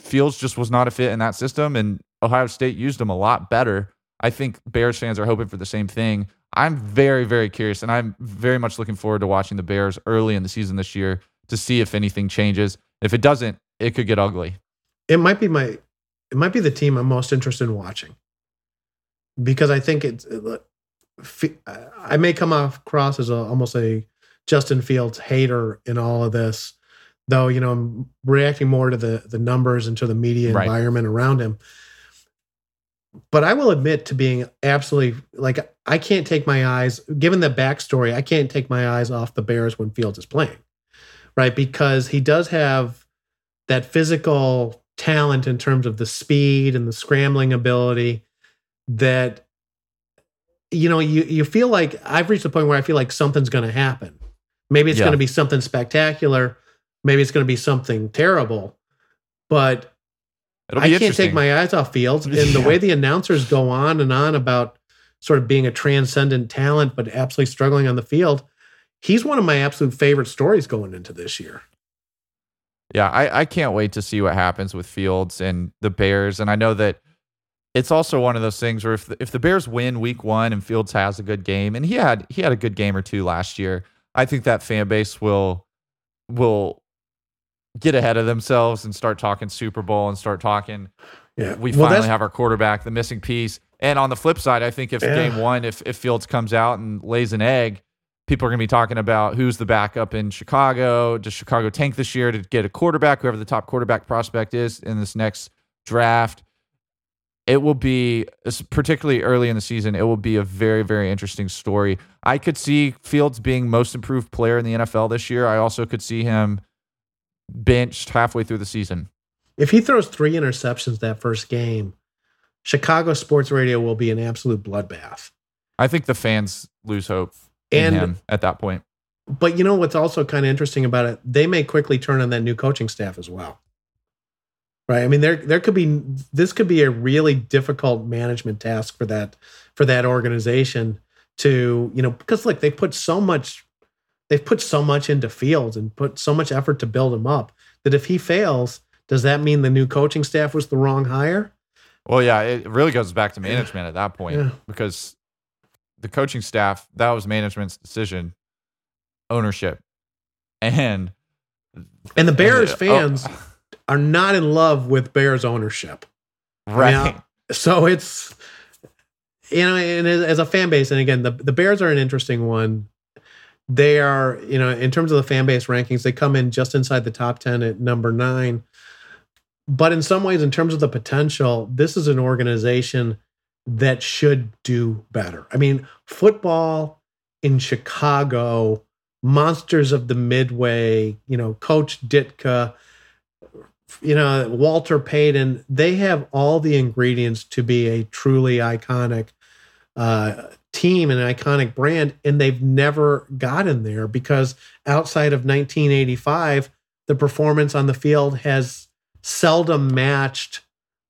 Fields just was not a fit in that system, and Ohio State used him a lot better. I think Bears fans are hoping for the same thing. I'm very, very curious, and I'm very much looking forward to watching the Bears early in the season this year to see if anything changes. If it doesn't, it could get ugly. It might be my it might be the team I'm most interested in watching because I think it's. I may come across as a, almost a Justin Fields hater in all of this, though. You know, I'm reacting more to the the numbers and to the media right. environment around him. But I will admit to being absolutely like I can't take my eyes, given the backstory, I can't take my eyes off the Bears when Fields is playing, right? Because he does have that physical talent in terms of the speed and the scrambling ability that you know you you feel like I've reached the point where I feel like something's going to happen. Maybe it's yeah. going to be something spectacular, maybe it's going to be something terrible, but I can't take my eyes off Fields and yeah. the way the announcers go on and on about sort of being a transcendent talent but absolutely struggling on the field. He's one of my absolute favorite stories going into this year yeah, I, I can't wait to see what happens with Fields and the Bears. And I know that it's also one of those things where if the, if the Bears win Week One and Fields has a good game, and he had he had a good game or two last year, I think that fan base will will get ahead of themselves and start talking Super Bowl and start talking. Yeah, we well, finally have our quarterback, the missing piece. And on the flip side, I think if yeah. game one, if if Fields comes out and lays an egg, people are going to be talking about who's the backup in Chicago. Does Chicago tank this year to get a quarterback, whoever the top quarterback prospect is in this next draft? It will be, particularly early in the season, it will be a very, very interesting story. I could see Fields being most improved player in the NFL this year. I also could see him benched halfway through the season. If he throws three interceptions that first game, Chicago sports radio will be an absolute bloodbath. I think the fans lose hope and at that point. But you know what's also kind of interesting about it? They may quickly turn on that new coaching staff as well. Right? I mean, there there could be this could be a really difficult management task for that for that organization to, you know, because look, they put so much they've put so much into Fields and put so much effort to build him up that if he fails, does that mean the new coaching staff was the wrong hire? Well, yeah, it really goes back to management at that point yeah. because the coaching staff, that was management's decision, ownership. And and the Bears and, oh, fans oh, are not in love with Bears ownership. Right. I mean, uh, so it's you know, and as a fan base, and again, the, the Bears are an interesting one. They are, you know, in terms of the fan base rankings, they come in just inside the top 10 at number nine. But in some ways, in terms of the potential, this is an organization that should do better. I mean, football in Chicago, monsters of the Midway, you know, Coach Ditka, you know, Walter Payton, they have all the ingredients to be a truly iconic uh, team and an iconic brand, and they've never gotten there because outside of 1985, the performance on the field has seldom matched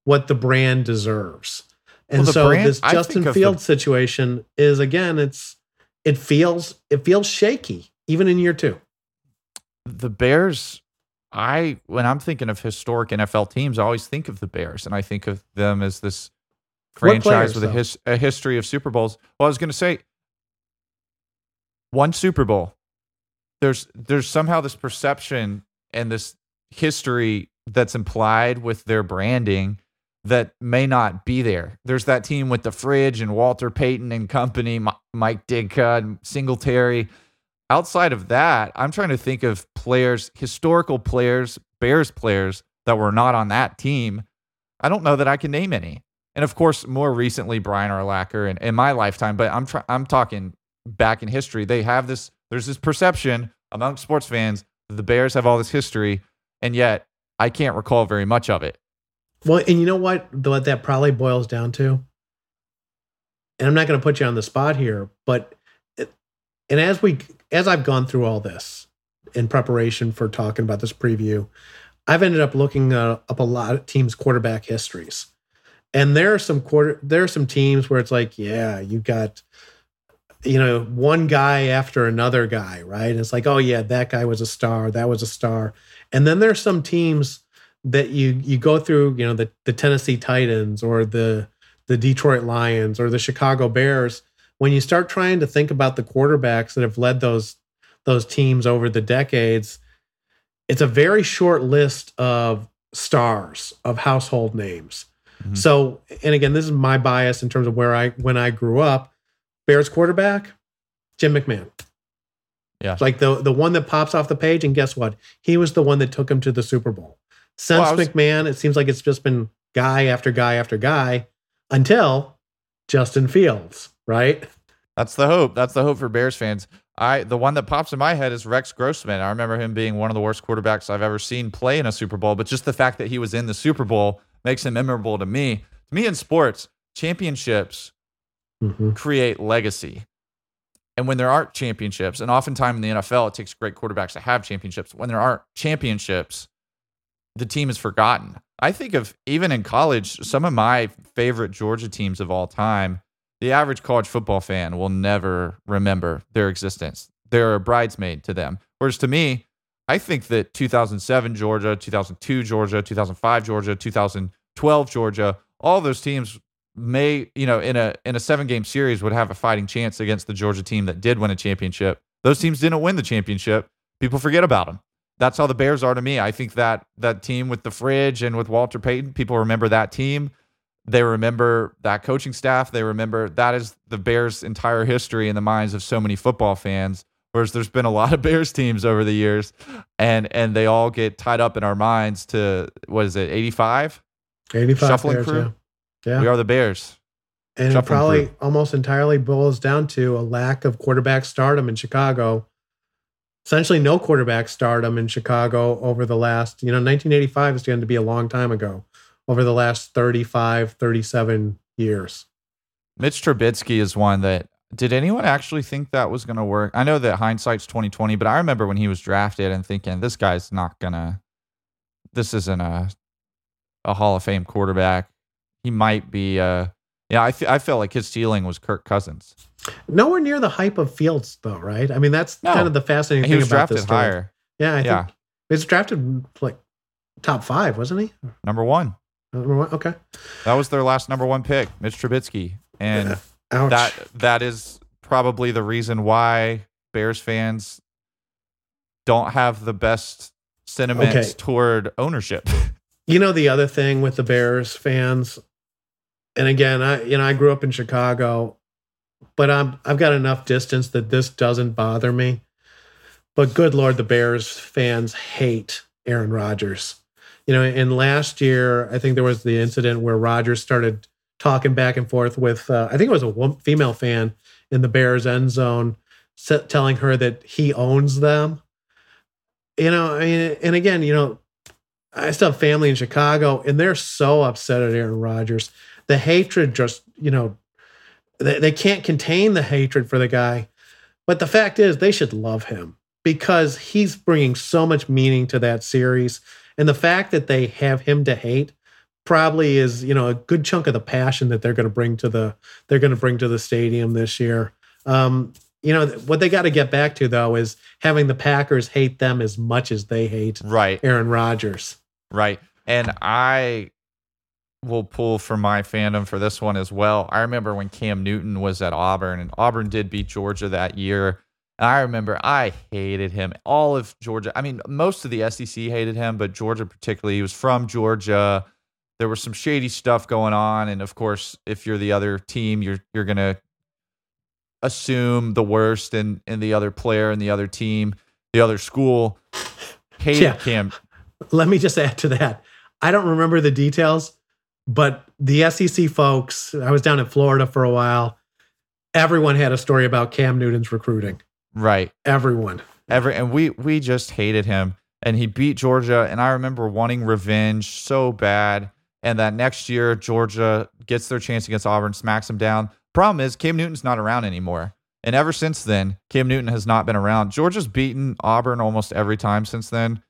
what the brand deserves. And Well, so brand- this Justin of the- situation is again, it's it feels it feels shaky even in year two. the Bears, I when I'm thinking of historic NFL teams, I always think of the Bears, and I think of them as this franchise players, with a, his, a history of Super Bowls. Well, I was going to say one Super Bowl. There's there's somehow this perception and this history that's implied with their branding that may not be there. There's that team with the fridge and Walter Payton and company, Mike Ditka and Singletary outside of that, I'm trying to think of players, historical players, Bears players that were not on that team. I don't know that I can name any. And of course, more recently, Brian Urlacher and in my lifetime, but I'm I'm talking back in history. They have this, there's this perception among sports fans that the Bears have all this history, and yet I can't recall very much of it. Well, and you know what? What that probably boils down to, and I'm not going to put you on the spot here, but and as we as I've gone through all this in preparation for talking about this preview, I've ended up looking uh, up a lot of teams' quarterback histories, and there are some quarter there are some teams where it's like, yeah, you got you know one guy after another guy, right? It's like, oh yeah, that guy was a star, that was a star, and then there's some teams that you you go through, you know, the the Tennessee Titans or the the Detroit Lions or the Chicago Bears, when you start trying to think about the quarterbacks that have led those those teams over the decades, it's a very short list of stars of household names. Mhm. So, and again, this is my bias in terms of where I when I grew up. Bears quarterback, Jim McMahon. Yeah. Like the the one that pops off the page, and guess what? He was the one that took him to the Super Bowl. Since Well, was- McMahon, it seems like it's just been guy after guy after guy until Justin Fields, right? That's the hope. That's the hope for Bears fans. I the one that pops in my head is Rex Grossman. I remember him being one of the worst quarterbacks I've ever seen play in a Super Bowl, but just the fact that he was in the Super Bowl makes him memorable to me. To me in sports, championships Mm-hmm. create legacy. And when there aren't championships, and oftentimes in the NFL, it takes great quarterbacks to have championships. When there aren't championships, the team is forgotten. I think of even in college, some of my favorite Georgia teams of all time, the average college football fan will never remember their existence. They're a bridesmaid to them. Whereas to me, I think that 2007 Georgia, 2002 Georgia, 2005 Georgia, 2012 Georgia, all those teams may, you know, in a in a seven game series would have a fighting chance against the Georgia team that did win a championship. Those teams didn't win the championship. People forget about them. That's how the Bears are to me. I think that that team with the fridge and with Walter Payton, people remember that team. They remember that coaching staff. They remember that is the Bears' entire history in the minds of so many football fans. Whereas there's been a lot of Bears teams over the years, and and they all get tied up in our minds to what is it, 85? 85 Shuffling Bears, crew? yeah. Yeah. We are the Bears. And it probably crew. almost entirely boils down to a lack of quarterback stardom in Chicago. Essentially, no quarterback stardom in Chicago over the last, you know, 1985 is going to be a long time ago, over the last 35, 37 years. Mitch Trubisky is one that did anyone actually think that was going to work? I know that hindsight's 2020, but I remember when he was drafted and thinking this guy's not going to this isn't a a Hall of Fame quarterback. He might be uh yeah, I I felt like his ceiling was Kirk Cousins. Nowhere near the hype of Fields, though, right? I mean, that's No. kind of the fascinating he thing was about this drafted story. higher. Yeah, I Yeah. think he was drafted like top five, wasn't he? Number 1. Number one? Okay. That was their last number 1 pick, Mitch Trubisky. And Ouch. that that is probably the reason why Bears fans don't have the best sentiments Okay. toward ownership. you know the other thing with the Bears fans, and again, I you know I grew up in Chicago, but I'm I've got enough distance that this doesn't bother me. But good lord, the Bears fans hate Aaron Rodgers. You know, and last year I think there was the incident where Rodgers started talking back and forth with uh, I think it was a female fan in the Bears end zone, telling her that he owns them. You know, I mean, and again, you know, I still have family in Chicago, and they're so upset at Aaron Rodgers. The hatred just, you know, they, they can't contain the hatred for the guy. But the fact is, they should love him because he's bringing so much meaning to that series. And the fact that they have him to hate probably is, you know, a good chunk of the passion that they're going to bring to the they're going to bring to the stadium this year. Um, you know, what they got to get back to though is having the Packers hate them as much as they hate Right. Aaron Rodgers. Right. And I will pull for my fandom for this one as well. I remember when Cam Newton was at Auburn and Auburn did beat Georgia that year. And I remember I hated him. All of Georgia, I mean, most of the SEC hated him, but Georgia particularly. He was from Georgia. There was some shady stuff going on. And of course, if you're the other team, you're you're gonna assume the worst in, in the other player and the other team, the other school. Hated Yeah. Cam. Let me just add to that. I don't remember the details, but the SEC folks, I was down in Florida for a while. Everyone had a story about Cam Newton's recruiting. Right. Everyone. Every and we we just hated him. And he beat Georgia. And I remember wanting revenge so bad. And that next year, Georgia gets their chance against Auburn, smacks them down. Problem is, Cam Newton's not around anymore. And ever since then, Cam Newton has not been around. Georgia's beaten Auburn almost every time since then.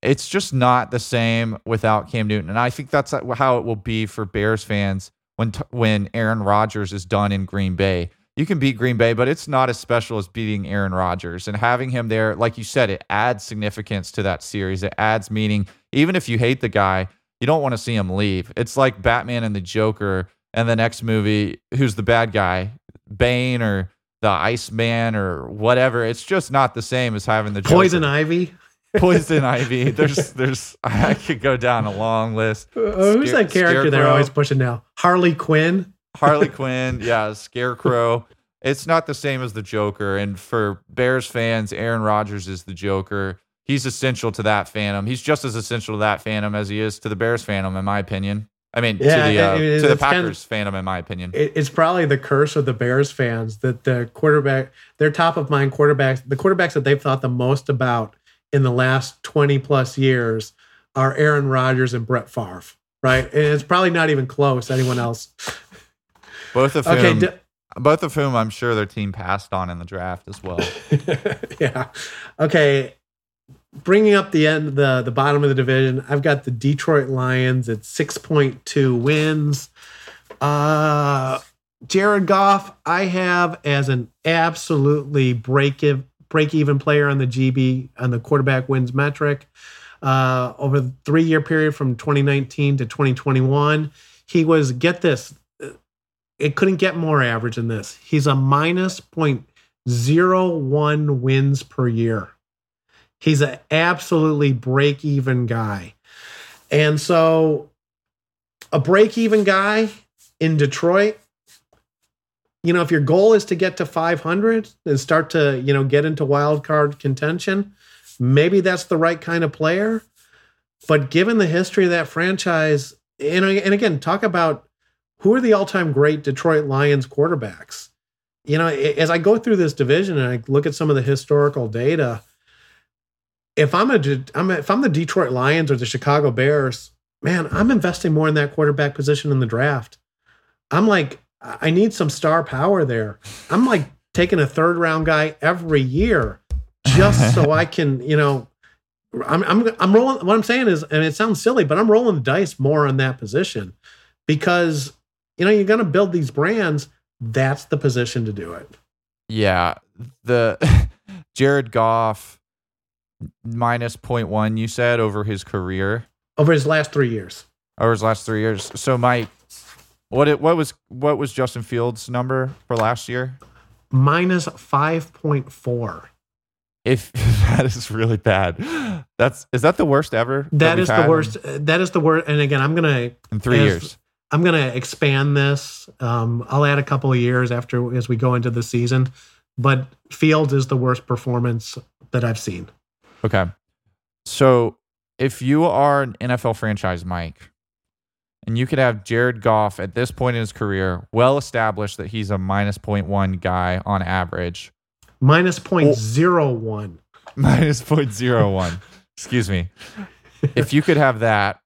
It's just not the same without Cam Newton. And I think that's how it will be for Bears fans when when Aaron Rodgers is done in Green Bay. You can beat Green Bay, but it's not as special as beating Aaron Rodgers. And having him there, like you said, it adds significance to that series. It adds meaning. Even if you hate the guy, you don't want to see him leave. It's like Batman and the Joker and the next movie, who's the bad guy? Bane or the Iceman or whatever. It's just not the same as having the Joker. Poison Ivy. Poison Ivy. There's there's I could go down a long list. Uh, who's Scare- that character they're always pushing now? Harley Quinn. Harley Quinn, yeah, Scarecrow. It's not the same as the Joker. And for Bears fans, Aaron Rodgers is the Joker. He's essential to that fandom. He's just as essential to that fandom as he is to the Bears fandom, in my opinion. I mean, Yeah, to the uh, I mean, to the it's kind of- Packers fandom, in my opinion. It, it's probably the curse of the Bears fans that the quarterback, their top of mind quarterbacks, the quarterbacks that they've thought the most about in the last 20 plus years are Aaron Rodgers and Brett Favre, right? And it's probably not even close, anyone else. both of Okay. whom, d- both of whom, I'm sure their team passed on in the draft as well. yeah. Okay. Bringing up the end, the the bottom of the division, I've got the Detroit Lions at six point two wins. Uh, Jared Goff, I have as an absolutely break break even player on the GB on the quarterback wins metric. Uh, over the three year period from 2019 to 2021, he was get this. It couldn't get more average than this. He's a minus point zero one wins per year. He's an absolutely break even guy. And so, a break even guy in Detroit, you know, if your goal is to get to 500 and start to, you know, get into wild card contention, maybe that's the right kind of player. But given the history of that franchise, and, and again, talk about who are the all time great Detroit Lions quarterbacks? You know, as I go through this division and I look at some of the historical data, if I'm a, I'm a if I'm the Detroit Lions or the Chicago Bears, man, I'm investing more in that quarterback position in the draft. I'm like, I need some star power there. I'm like taking a third round guy every year just so I can, you know, I'm I'm I'm rolling. What I'm saying is, and it sounds silly, but I'm rolling the dice more on that position because you know you're going to build these brands. That's the position to do it. Yeah, the Jared Goff minus 0.1 you said over his career over his last three years. over his last 3 years. So Mike what it, what was what was Justin Fields number for last year? Minus five point four. If that is really bad. That's is that the worst ever? That we've the had worst. That is the worst. And again, I'm gonna in 3 as- years. I'm gonna expand this. Um, I'll add a couple of years after as we go into the season. But Fields is the worst performance that I've seen. Okay. So if you are an NFL franchise, Mike, and you could have Jared Goff at this point in his career, well established that he's a minus 0.1 guy on average, Minus point zero one. minus 0.01. Excuse me. If you could have that,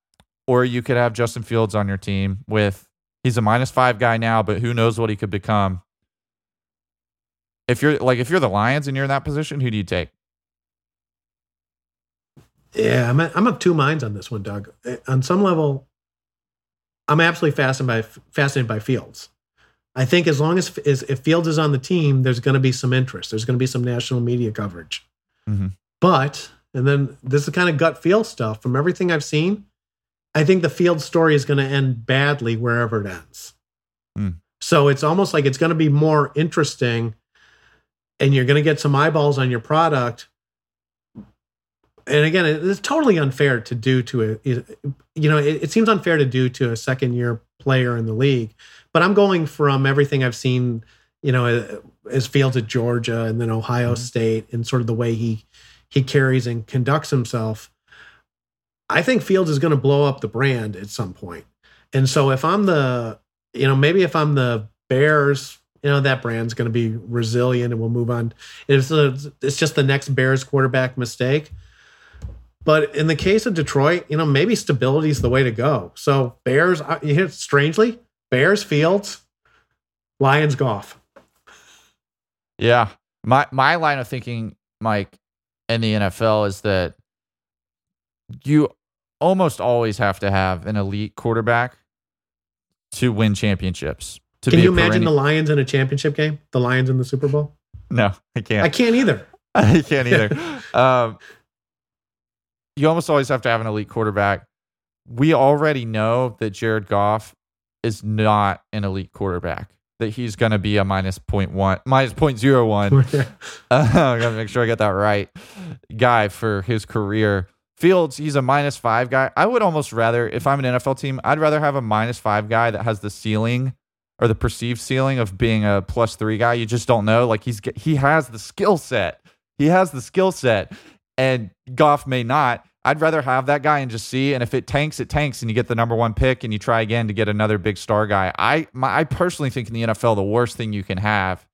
or you could have Justin Fields on your team with he's a minus five guy now, but who knows what he could become. If you're like if you're the Lions and you're in that position, who do you take? Yeah, I'm I'm of two minds on this one, Doug. On some level, I'm absolutely fascinated by fascinated by Fields. I think as long as, as if Fields is on the team, there's going to be some interest. There's going to be some national media coverage. Mm-hmm. But and then this is kind of gut feel stuff. From everything I've seen, I think the Fields story is going to end badly wherever it ends. Mm. So it's almost like it's going to be more interesting, and you're going to get some eyeballs on your product and again, it's totally unfair to do to a, you know, it, it, seems unfair to do to a second year player in the league. But I'm going from everything I've seen, you know, as Fields at Georgia and then Ohio mm-hmm. State, and sort of the way he he carries and conducts himself. I think Fields is going to blow up the brand at some point. And so if I'm the, you know, maybe if I'm the Bears, you know, that brand's going to be resilient and we'll move on. It's, a, it's just the next Bears quarterback mistake. But in the case of Detroit, you know, maybe stability is the way to go. So Bears, you hit strangely, Bears Fields, Lions Goff. Yeah. My my line of thinking, Mike, in the NFL is that you almost always have to have an elite quarterback to win championships. To Can you imagine the Lions in a championship game? The Lions in the Super Bowl? No, I can't. I can't either. I can't either. um, you almost always have to have an elite quarterback. We already know that Jared Goff is not an elite quarterback. That he's going to be a minus point one, minus point zero one. uh, I got to make sure I get that right. Guy for his career. Fields, he's a minus five guy. I would almost rather, if I'm an NFL team, I'd rather have a minus five guy that has the ceiling or the perceived ceiling of being a plus three guy. You just don't know. Like he's he has the skill set. He has the skill set and Goff may not. I'd rather have that guy and just see. And if it tanks, it tanks, and you get the number one pick, and you try again to get another big star guy. I my, I personally think in the NFL the worst thing you can have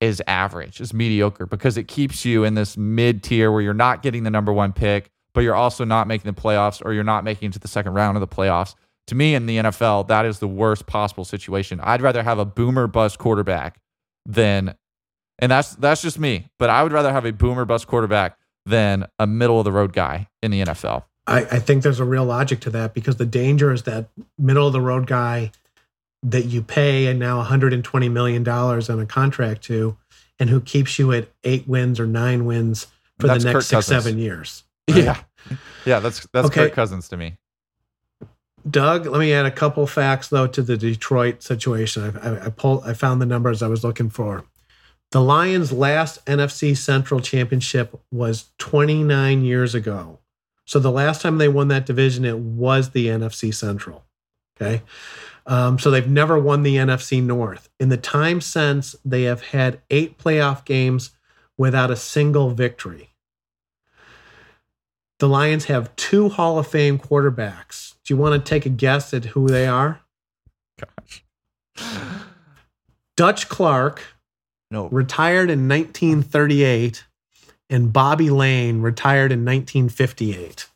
is average, is mediocre, because it keeps you in this mid tier where you're not getting the number one pick, but you're also not making the playoffs, or you're not making it to the second round of the playoffs. To me, in the NFL, that is the worst possible situation. I'd rather have a boomer bust quarterback than, and that's that's just me. But I would rather have a boomer bust quarterback than a middle of the road guy in the NFL. I, I, think there's a real logic to that because the danger is that middle of the road guy that you pay and now 120 million dollars on a contract to, and who keeps you at eight wins or nine wins for that's the next six seven years. Right? Yeah, yeah, that's that's okay. Kirk Cousins to me. Doug, let me add a couple facts though to the Detroit situation. I, I, I pulled, I found the numbers I was looking for. The Lions' last NFC Central championship was 29 years ago. So the last time they won that division, it was the NFC Central. Okay. Um, so they've never won the NFC North. In the time since, they have had eight playoff games without a single victory. The Lions have two Hall of Fame quarterbacks. Do you want to take a guess at who they are? Gosh. Dutch Clark, no. Retired in 1938, and Bobby Layne retired in 1958.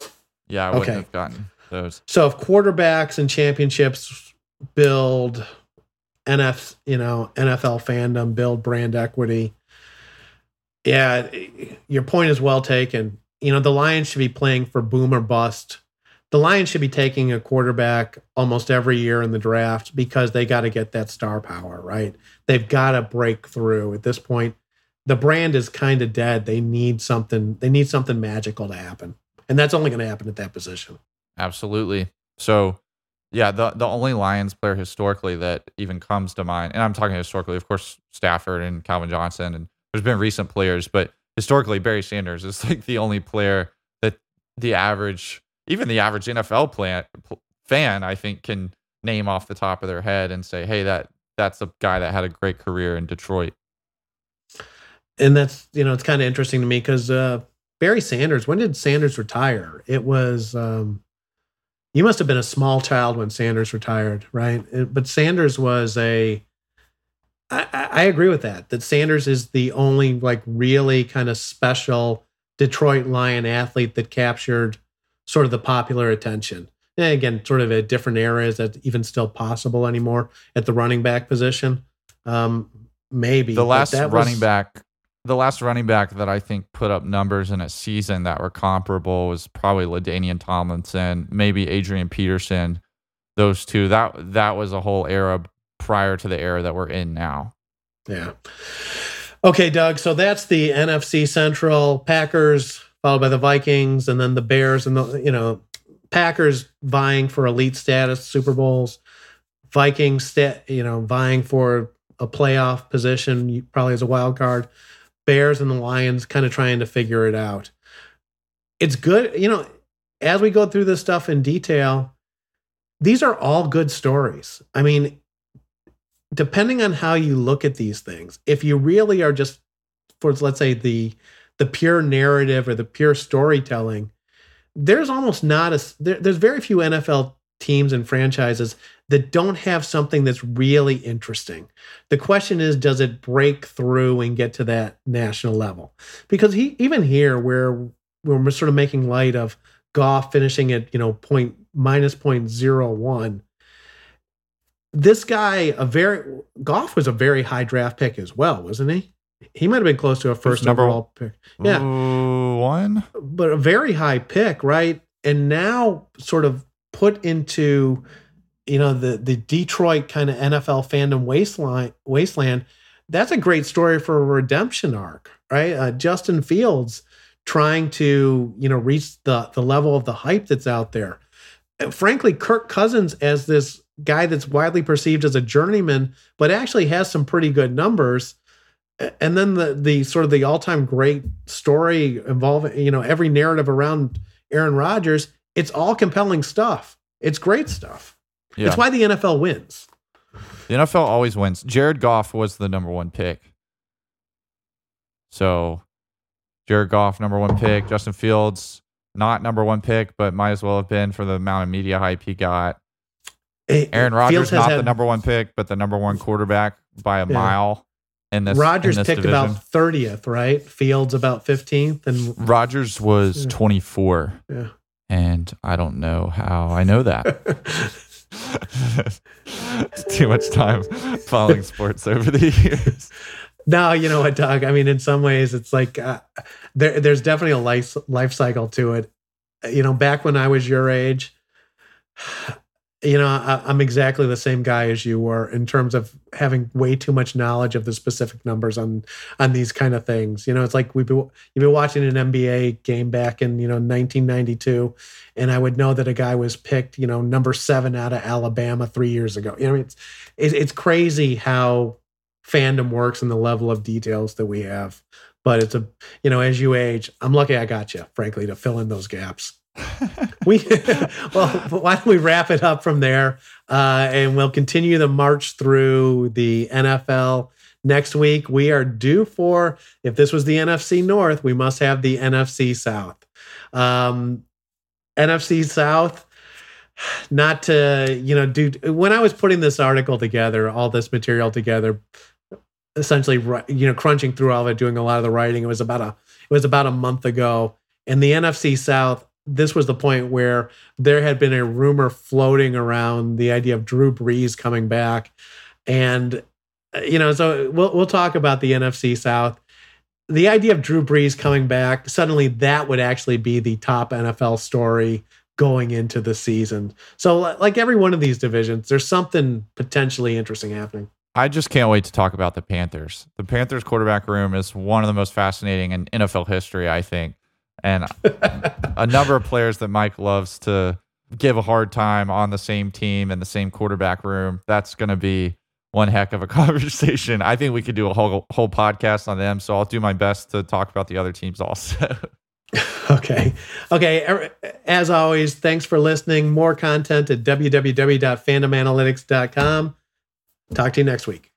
Yeah, I wouldn't okay. have gotten those. So if quarterbacks and championships build NF, you know, NFL fandom, build brand equity. Yeah, your point is well taken. You know, the Lions should be playing for boom or bust the Lions should be taking a quarterback almost every year in the draft because they got to get that star power, right? They've got to break through at this point. The brand is kind of dead. They need something, they need something magical to happen. And that's only going to happen at that position. Absolutely. So, yeah, the the only Lions player historically that even comes to mind, and I'm talking historically, of course, Stafford and Calvin Johnson, and there's been recent players, but historically, Barry Sanders is like the only player that the average even the average NFL plan, fan, I think, can name off the top of their head and say, "Hey, that that's a guy that had a great career in Detroit." And that's you know it's kind of interesting to me because uh, Barry Sanders. When did Sanders retire? It was um, you must have been a small child when Sanders retired, right? It, but Sanders was a. I, I agree with that. That Sanders is the only like really kind of special Detroit Lion athlete that captured sort of the popular attention. And again, sort of a different era. Is that even still possible anymore at the running back position? Um, maybe the last running was, back the last running back that I think put up numbers in a season that were comparable was probably LaDainian Tomlinson, maybe Adrian Peterson. Those two. That that was a whole era prior to the era that we're in now. Yeah. Okay, Doug. So that's the NFC Central Packers, followed by the Vikings, and then the Bears, and the you know Packers vying for elite status, Super Bowls. Vikings, sta- you know, vying for a playoff position, probably as a wild card. Bears and the Lions kind of trying to figure it out. It's good, you know, as we go through this stuff in detail, these are all good stories. I mean, depending on how you look at these things, if you really are just for let's say the the pure narrative or the pure storytelling, there's almost not a there, there's very few NFL teams and franchises that don't have something that's really interesting. The question is, does it break through and get to that national level? Because he even here, where we're sort of making light of Goff finishing at you know point minus point zero one. This guy, a very Goff was a very high draft pick as well, wasn't he? He might have been close to a first number overall pick. Yeah, one, but a very high pick, right? And now, sort of put into you know the the Detroit kind of NFL fandom wasteland wasteland. That's a great story for a redemption arc, right? Uh, Justin Fields trying to you know reach the the level of the hype that's out there. And frankly, Kirk Cousins as this guy that's widely perceived as a journeyman, but actually has some pretty good numbers. And then the the sort of the all time great story involving you know every narrative around Aaron Rodgers. It's all compelling stuff. It's great stuff. Yeah. It's why the NFL wins. The NFL always wins. Jared Goff was the number one pick. So, Jared Goff, number one pick. Justin Fields, not number one pick, but might as well have been for the amount of media hype he got. Aaron Rodgers, not had, the number one pick, but the number one quarterback by a yeah. mile. In this, Rodgers in this picked division. about thirtieth, right? Fields about fifteenth, and Rodgers was yeah. twenty four. Yeah, and I don't know how I know that. too much time following sports over the years. No, you know what, Doug? I mean, in some ways, it's like uh, there, there's definitely a life life cycle to it. You know, back when I was your age, you know, I, am exactly the same guy as you were in terms of having way too much knowledge of the specific numbers on on these kind of things. You know, it's like we've been you've been watching an NBA game back in you know 1992, and I would know that a guy was picked you know number seven out of Alabama three years ago. You know, it's it's, it's crazy how fandom works and the level of details that we have. But it's a you know, as you age, I'm lucky I got you, frankly, to fill in those gaps we well, why don't we wrap it up from there, uh, and we'll continue the march through the NFL next week. We are due for if this was the NFC North, we must have the NFC South. Um, NFC South. Not to you know, do when I was putting this article together, all this material together, essentially you know crunching through all of it doing a lot of the writing it was about a it was about a month ago in the nfc south this was the point where there had been a rumor floating around the idea of Drew Brees coming back, and uh, you know, so we'll we'll talk about the NFC South. The idea of Drew Brees coming back suddenly that would actually be the top NFL story going into the season. So, like every one of these divisions, there's something potentially interesting happening. I just can't wait to talk about the Panthers. The Panthers quarterback room is one of the most fascinating in NFL history, I think and a number of players that Mike loves to give a hard time on the same team in the same quarterback room. That's going to be one heck of a conversation. I think we could do a whole whole podcast on them. So I'll do my best to talk about the other teams also. okay. Okay. Er, as always, thanks for listening. More content at www.fandomanalytics.com. Talk to you next week.